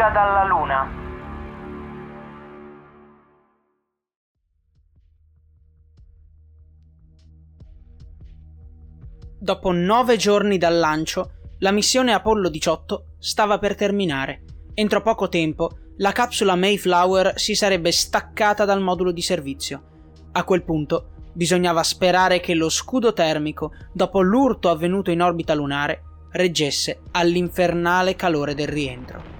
Fuga dalla Luna. Dopo nove giorni dal lancio, la missione Apollo 18 stava per terminare. Entro poco tempo, la capsula Mayflower si sarebbe staccata dal modulo di servizio. A quel punto, bisognava sperare che lo scudo termico, dopo l'urto avvenuto in orbita lunare, reggesse all'infernale calore del rientro.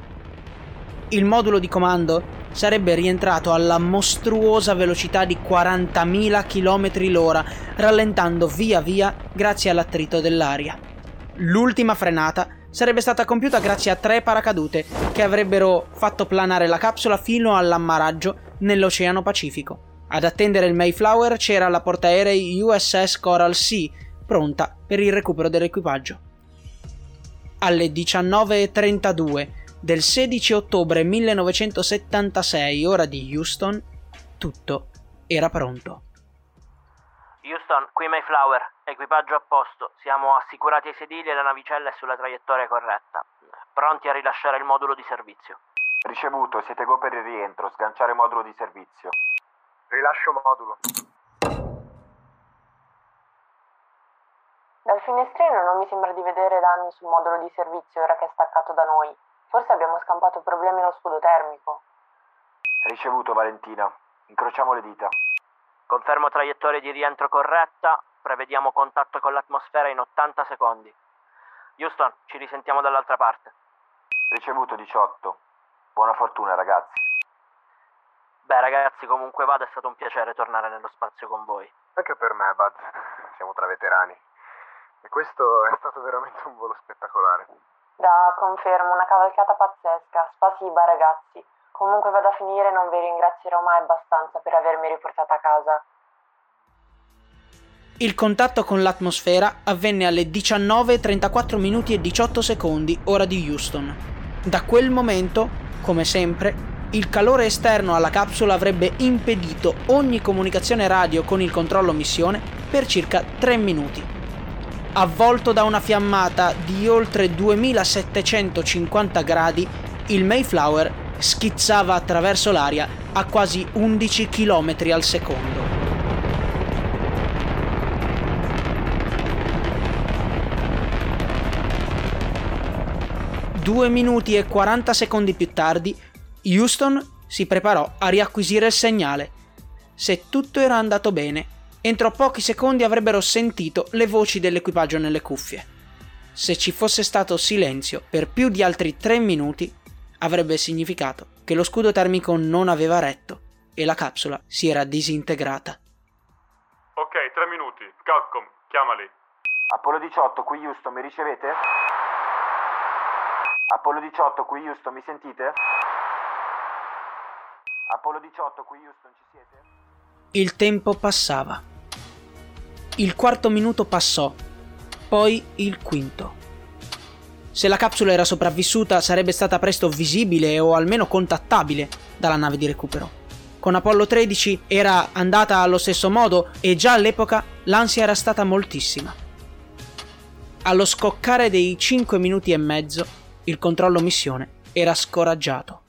Il modulo di comando sarebbe rientrato alla mostruosa velocità di 40.000 km l'ora, rallentando via via grazie all'attrito dell'aria. L'ultima frenata sarebbe stata compiuta grazie a tre paracadute che avrebbero fatto planare la capsula fino all'ammaraggio nell'Oceano Pacifico. Ad attendere il Mayflower c'era la portaerei USS Coral Sea, pronta per il recupero dell'equipaggio. Alle 19.32 del 16 ottobre 1976, ora di Houston, tutto era pronto. Houston, qui Mayflower, equipaggio a posto, siamo assicurati ai sedili e la navicella è sulla traiettoria corretta. Pronti a rilasciare il modulo di servizio. Ricevuto, siete go per il rientro, sganciare modulo di servizio. Rilascio modulo. Dal finestrino non mi sembra di vedere danni sul modulo di servizio ora che è staccato da noi. Forse abbiamo scampato problemi allo scudo termico. Ricevuto, Valentina. Incrociamo le dita. Confermo traiettoria di rientro corretta, prevediamo contatto con l'atmosfera in 80 secondi. Houston, ci risentiamo dall'altra parte. Ricevuto 18. Buona fortuna, ragazzi. Beh ragazzi, comunque vada, è stato un piacere tornare nello spazio con voi. Anche per me, Bud. Siamo tra veterani. E questo è stato veramente un volo spettacolare. Da confermo, una cavalcata pazzesca. Spasiba ragazzi. Comunque vado a finire, non vi ringrazierò mai abbastanza per avermi riportata a casa. Il contatto con l'atmosfera avvenne alle 19.34 minuti e 18 secondi, ora di Houston. Da quel momento, come sempre, il calore esterno alla capsula avrebbe impedito ogni comunicazione radio con il controllo missione per circa 3 minuti. Avvolto da una fiammata di oltre 2750 gradi, il Mayflower schizzava attraverso l'aria a quasi 11 km al secondo. Due minuti e 40 secondi più tardi, Houston si preparò a riacquisire il segnale. Se tutto era andato bene, entro pochi secondi avrebbero sentito le voci dell'equipaggio nelle cuffie. Se ci fosse stato silenzio per più di altri tre minuti, avrebbe significato che lo scudo termico non aveva retto e la capsula si era disintegrata. Ok, tre minuti. Capcom, chiamali. Apollo 18, qui Houston, mi ricevete? Apollo 18, qui Houston, mi sentite? Apollo 18, qui Houston, ci siete? Il tempo passava. Il quarto minuto passò, poi il quinto. Se la capsula era sopravvissuta sarebbe stata presto visibile o almeno contattabile dalla nave di recupero. Con Apollo 13 era andata allo stesso modo e già all'epoca l'ansia era stata moltissima. Allo scoccare dei 5 minuti e mezzo, il controllo missione era scoraggiato.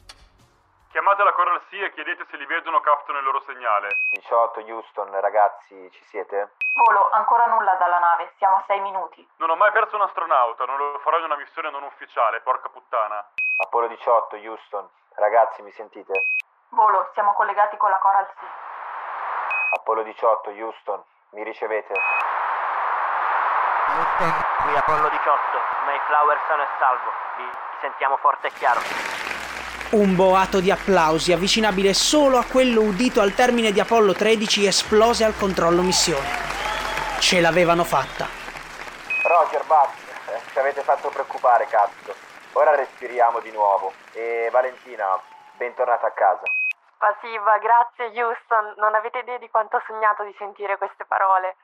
Chiamate la Coral Sea e chiedete se li vedono o captano il loro segnale. 18, Houston, ragazzi, ci siete? Volo, ancora nulla dalla nave, siamo a 6 minuti. Non ho mai perso un astronauta, non lo farò in una missione non ufficiale, porca puttana. Apollo 18, Houston, ragazzi, mi sentite? Volo, siamo collegati con la Coral Sea. Apollo 18, Houston, mi ricevete? Houston, qui Apollo 18, Mayflower sano e salvo. Vi sentiamo forte e chiaro. Un boato di applausi, avvicinabile solo a quello udito al termine di Apollo 13, esplose al controllo missione. Ce l'avevano fatta. Roger, Buzz, eh, ci avete fatto preoccupare, cazzo. Ora respiriamo di nuovo. E Valentina, bentornata a casa. Spasiba, grazie Houston. Non avete idea di quanto ho sognato di sentire queste parole.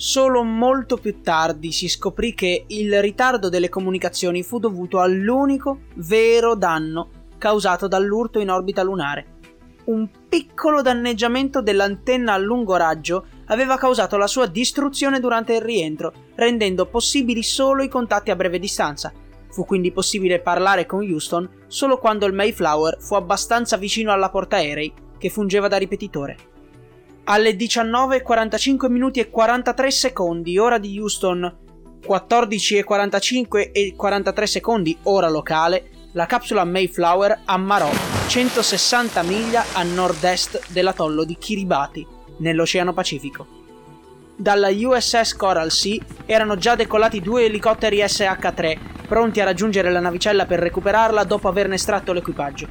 Solo molto più tardi si scoprì che il ritardo delle comunicazioni fu dovuto all'unico vero danno causato dall'urto in orbita lunare. Un piccolo danneggiamento dell'antenna a lungo raggio aveva causato la sua distruzione durante il rientro, rendendo possibili solo i contatti a breve distanza. Fu quindi possibile parlare con Houston solo quando il Mayflower fu abbastanza vicino alla portaerei, che fungeva da ripetitore. Alle 19.45 minuti e 43 secondi, ora di Houston, 14.45 e 43 secondi, ora locale, la capsula Mayflower ammarò 160 miglia a nord-est dell'atollo di Kiribati, nell'Oceano Pacifico. Dalla USS Coral Sea erano già decollati due elicotteri SH-3, pronti a raggiungere la navicella per recuperarla dopo averne estratto l'equipaggio.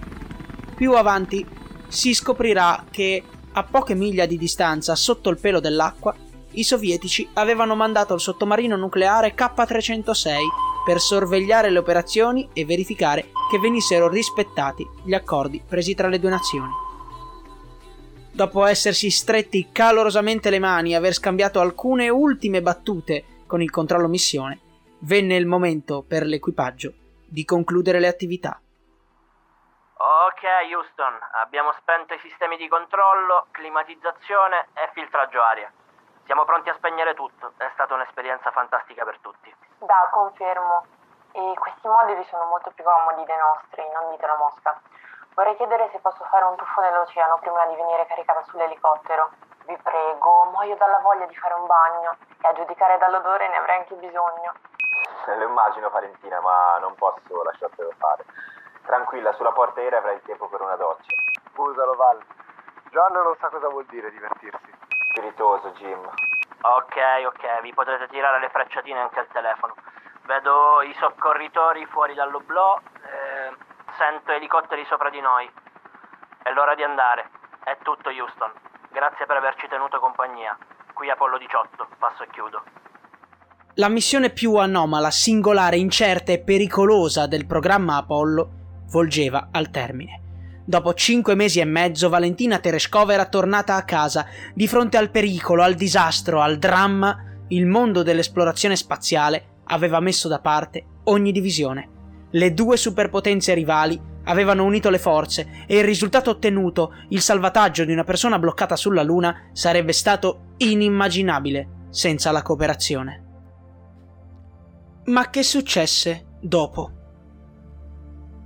Più avanti si scoprirà che, a poche miglia di distanza sotto il pelo dell'acqua, i sovietici avevano mandato il sottomarino nucleare K-306 per sorvegliare le operazioni e verificare che venissero rispettati gli accordi presi tra le due nazioni. Dopo essersi stretti calorosamente le mani e aver scambiato alcune ultime battute con il controllo missione, venne il momento per l'equipaggio di concludere le attività. Ok, Houston, abbiamo spento i sistemi di controllo, climatizzazione e filtraggio aria. Siamo pronti a spegnere tutto. È stata un'esperienza fantastica per tutti. Da, confermo. E questi moduli sono molto più comodi dei nostri, non ditelo Mosca. Vorrei chiedere se posso fare un tuffo nell'oceano prima di venire caricata sull'elicottero. Vi prego, muoio dalla voglia di fare un bagno e a giudicare dall'odore ne avrei anche bisogno. Lo immagino, Valentina, ma non posso lasciartelo fare. Tranquilla, sulla porta aerea avrai il tempo per una doccia. Scusalo, Val. John non sa cosa vuol dire divertirsi. Spiritoso, Jim. Ok, ok, vi potrete tirare le frecciatine anche al telefono. Vedo i soccorritori fuori dall'oblò, eh, sento elicotteri sopra di noi. È l'ora di andare. È tutto, Houston. Grazie per averci tenuto compagnia. Qui Apollo 18, passo e chiudo. La missione più anomala, singolare, incerta e pericolosa del programma Apollo volgeva al termine. Dopo cinque mesi e mezzo, Valentina Tereshkova era tornata a casa. Di fronte al pericolo, al disastro, al dramma, il mondo dell'esplorazione spaziale aveva messo da parte ogni divisione. Le due superpotenze rivali avevano unito le forze e il risultato ottenuto, il salvataggio di una persona bloccata sulla Luna, sarebbe stato inimmaginabile senza la cooperazione. Ma che successe dopo?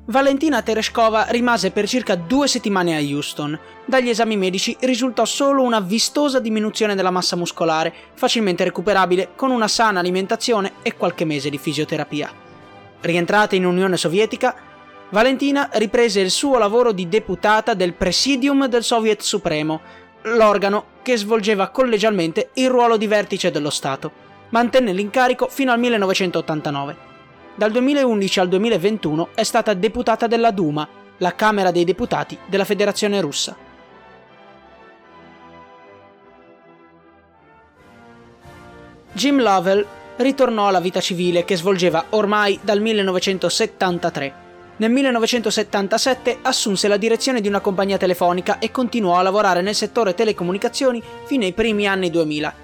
Valentina Tereshkova rimase per circa due settimane a Houston. Dagli esami medici risultò solo una vistosa diminuzione della massa muscolare, facilmente recuperabile con una sana alimentazione e qualche mese di fisioterapia. Rientrata in Unione Sovietica, Valentina riprese il suo lavoro di deputata del Presidium del Soviet Supremo, l'organo che svolgeva collegialmente il ruolo di vertice dello Stato. Mantenne l'incarico fino al 1989. Dal 2011 al 2021 è stata deputata della Duma, la Camera dei Deputati della Federazione Russa. Jim Lovell ritornò alla vita civile che svolgeva ormai dal 1973. Nel 1977 assunse la direzione di una compagnia telefonica e continuò a lavorare nel settore telecomunicazioni fino ai primi anni 2000.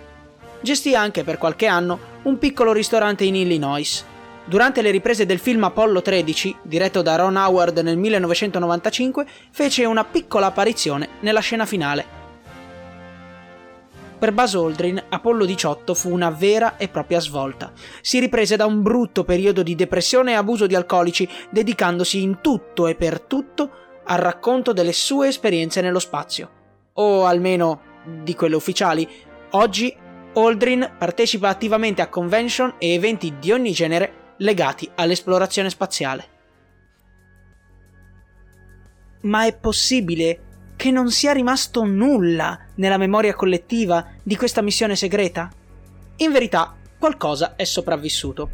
Gestì anche per qualche anno un piccolo ristorante in Illinois. Durante le riprese del film Apollo 13, diretto da Ron Howard nel 1995, fece una piccola apparizione nella scena finale. Per Buzz Aldrin, Apollo 18 fu una vera e propria svolta. Si riprese da un brutto periodo di depressione e abuso di alcolici, dedicandosi in tutto e per tutto al racconto delle sue esperienze nello spazio. O almeno di quelle ufficiali. Oggi Aldrin partecipa attivamente a convention e eventi di ogni genere legati all'esplorazione spaziale. Ma è possibile che non sia rimasto nulla nella memoria collettiva di questa missione segreta? In verità, qualcosa è sopravvissuto.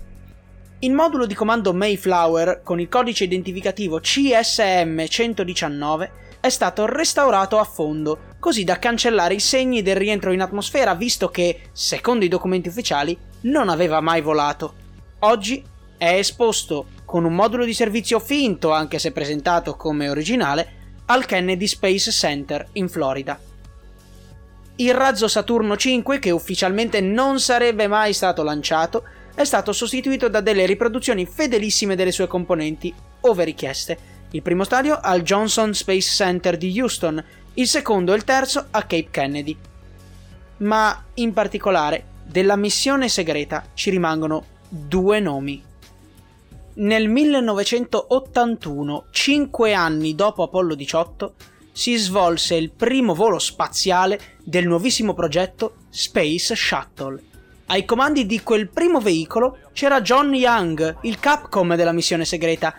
Il modulo di comando Mayflower con il codice identificativo CSM 119 è stato restaurato a fondo, così da cancellare i segni del rientro in atmosfera, visto che, secondo i documenti ufficiali, non aveva mai volato. Oggi è esposto con un modulo di servizio finto, anche se presentato come originale, al Kennedy Space Center in Florida. il razzo Saturno 5, che ufficialmente non sarebbe mai stato lanciato, è stato sostituito da delle riproduzioni fedelissime delle sue componenti, ove richieste. Il primo stadio al Johnson Space Center di Houston, il secondo e il terzo a Cape Kennedy. Ma in particolare della missione segreta ci rimangono due nomi. Nel 1981, cinque anni dopo Apollo 18, si svolse il primo volo spaziale del nuovissimo progetto Space Shuttle. Ai comandi di quel primo veicolo c'era John Young, il Capcom della missione segreta.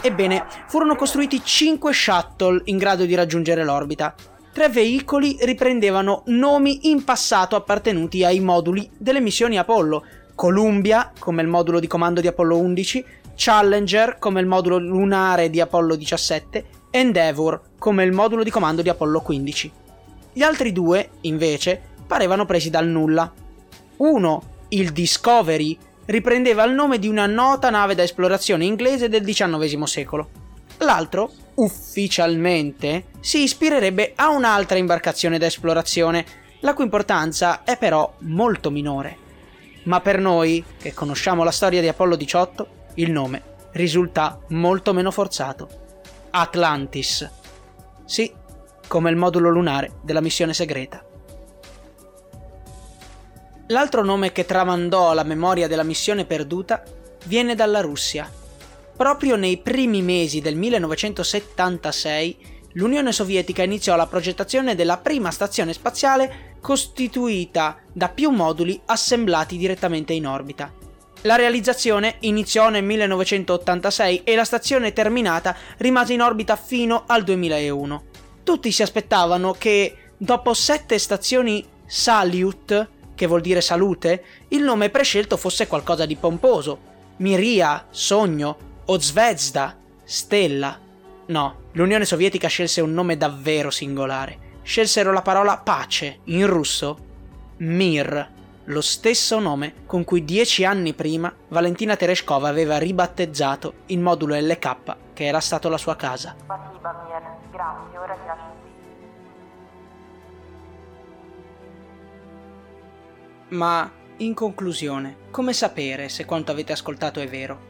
Ebbene, furono costruiti 5 shuttle in grado di raggiungere l'orbita. Tre veicoli riprendevano nomi in passato appartenuti ai moduli delle missioni Apollo. Columbia, come il modulo di comando di Apollo 11, Challenger come il modulo lunare di Apollo 17 e Endeavour come il modulo di comando di Apollo 15. Gli altri due, invece, parevano presi dal nulla. Uno, il Discovery, riprendeva il nome di una nota nave da esplorazione inglese del XIX secolo. L'altro, ufficialmente, si ispirerebbe a un'altra imbarcazione da esplorazione, la cui importanza è però molto minore. Ma per noi, che conosciamo la storia di Apollo 18, il nome risulta molto meno forzato. Atlantis. Sì, come il modulo lunare della missione segreta. L'altro nome che tramandò la memoria della missione perduta viene dalla Russia. Proprio nei primi mesi del 1976 l'Unione Sovietica iniziò la progettazione della prima stazione spaziale costituita da più moduli assemblati direttamente in orbita. La realizzazione iniziò nel 1986 e la stazione terminata rimase in orbita fino al 2001. Tutti si aspettavano che, dopo sette stazioni Salyut, che vuol dire salute, il nome prescelto fosse qualcosa di pomposo. Miria, sogno, o Zvezda, stella. No, l'Unione Sovietica scelse un nome davvero singolare. Scelsero la parola pace, in russo, Mir lo stesso nome con cui dieci anni prima Valentina Tereshkova aveva ribattezzato il modulo LK che era stato la sua casa. Spasiba, Mir. Grazie, ora ti lascio qui. Ma, in conclusione, come sapere se quanto avete ascoltato è vero?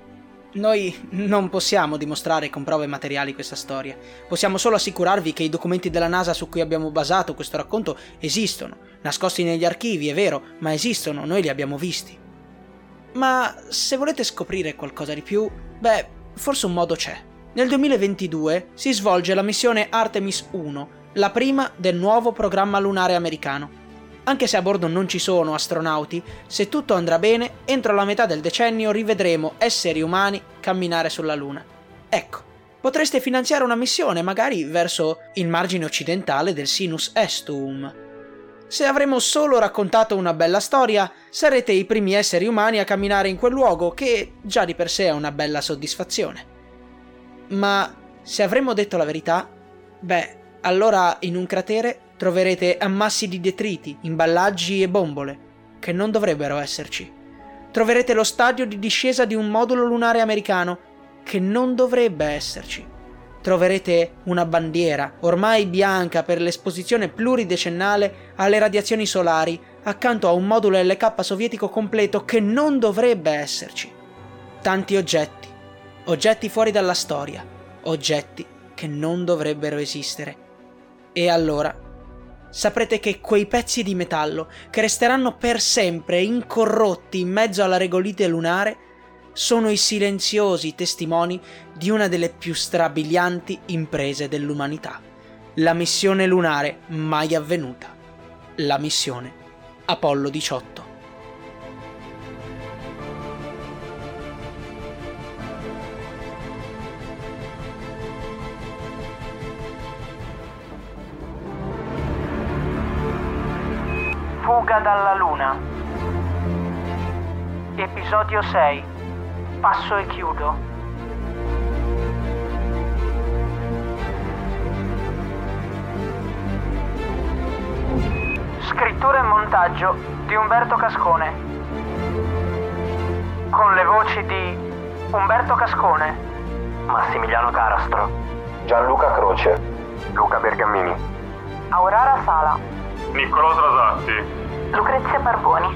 Noi non possiamo dimostrare con prove materiali questa storia, possiamo solo assicurarvi che i documenti della NASA su cui abbiamo basato questo racconto esistono, nascosti negli archivi, è vero, ma esistono, noi li abbiamo visti. Ma se volete scoprire qualcosa di più, beh, forse un modo c'è. Nel 2022 si svolge la missione Artemis 1, la prima del nuovo programma lunare americano. Anche se a bordo non ci sono astronauti, se tutto andrà bene, entro la metà del decennio rivedremo esseri umani camminare sulla Luna. Ecco, potreste finanziare una missione magari verso il margine occidentale del Sinus Estum. Se avremo solo raccontato una bella storia, sarete i primi esseri umani a camminare in quel luogo che già di per sé è una bella soddisfazione. Ma se avremmo detto la verità, beh, allora in un cratere troverete ammassi di detriti, imballaggi e bombole, che non dovrebbero esserci. Troverete lo stadio di discesa di un modulo lunare americano, che non dovrebbe esserci. Troverete una bandiera, ormai bianca per l'esposizione pluridecennale alle radiazioni solari, accanto a un modulo LK sovietico completo che non dovrebbe esserci. Tanti oggetti, oggetti fuori dalla storia, oggetti che non dovrebbero esistere. E allora saprete che quei pezzi di metallo, che resteranno per sempre incorrotti in mezzo alla regolite lunare, sono i silenziosi testimoni di una delle più strabilianti imprese dell'umanità. La missione lunare mai avvenuta. La missione Apollo 18. Fuga dalla Luna. Episodio 6. Passo e chiudo. Scrittura e montaggio di Umberto Cascone. Con le voci di Umberto Cascone, Massimiliano Carastro, Gianluca Croce, Luca Bergamini. Aurora Sala, Niccolò Srasatti. Lucrezia Barboni,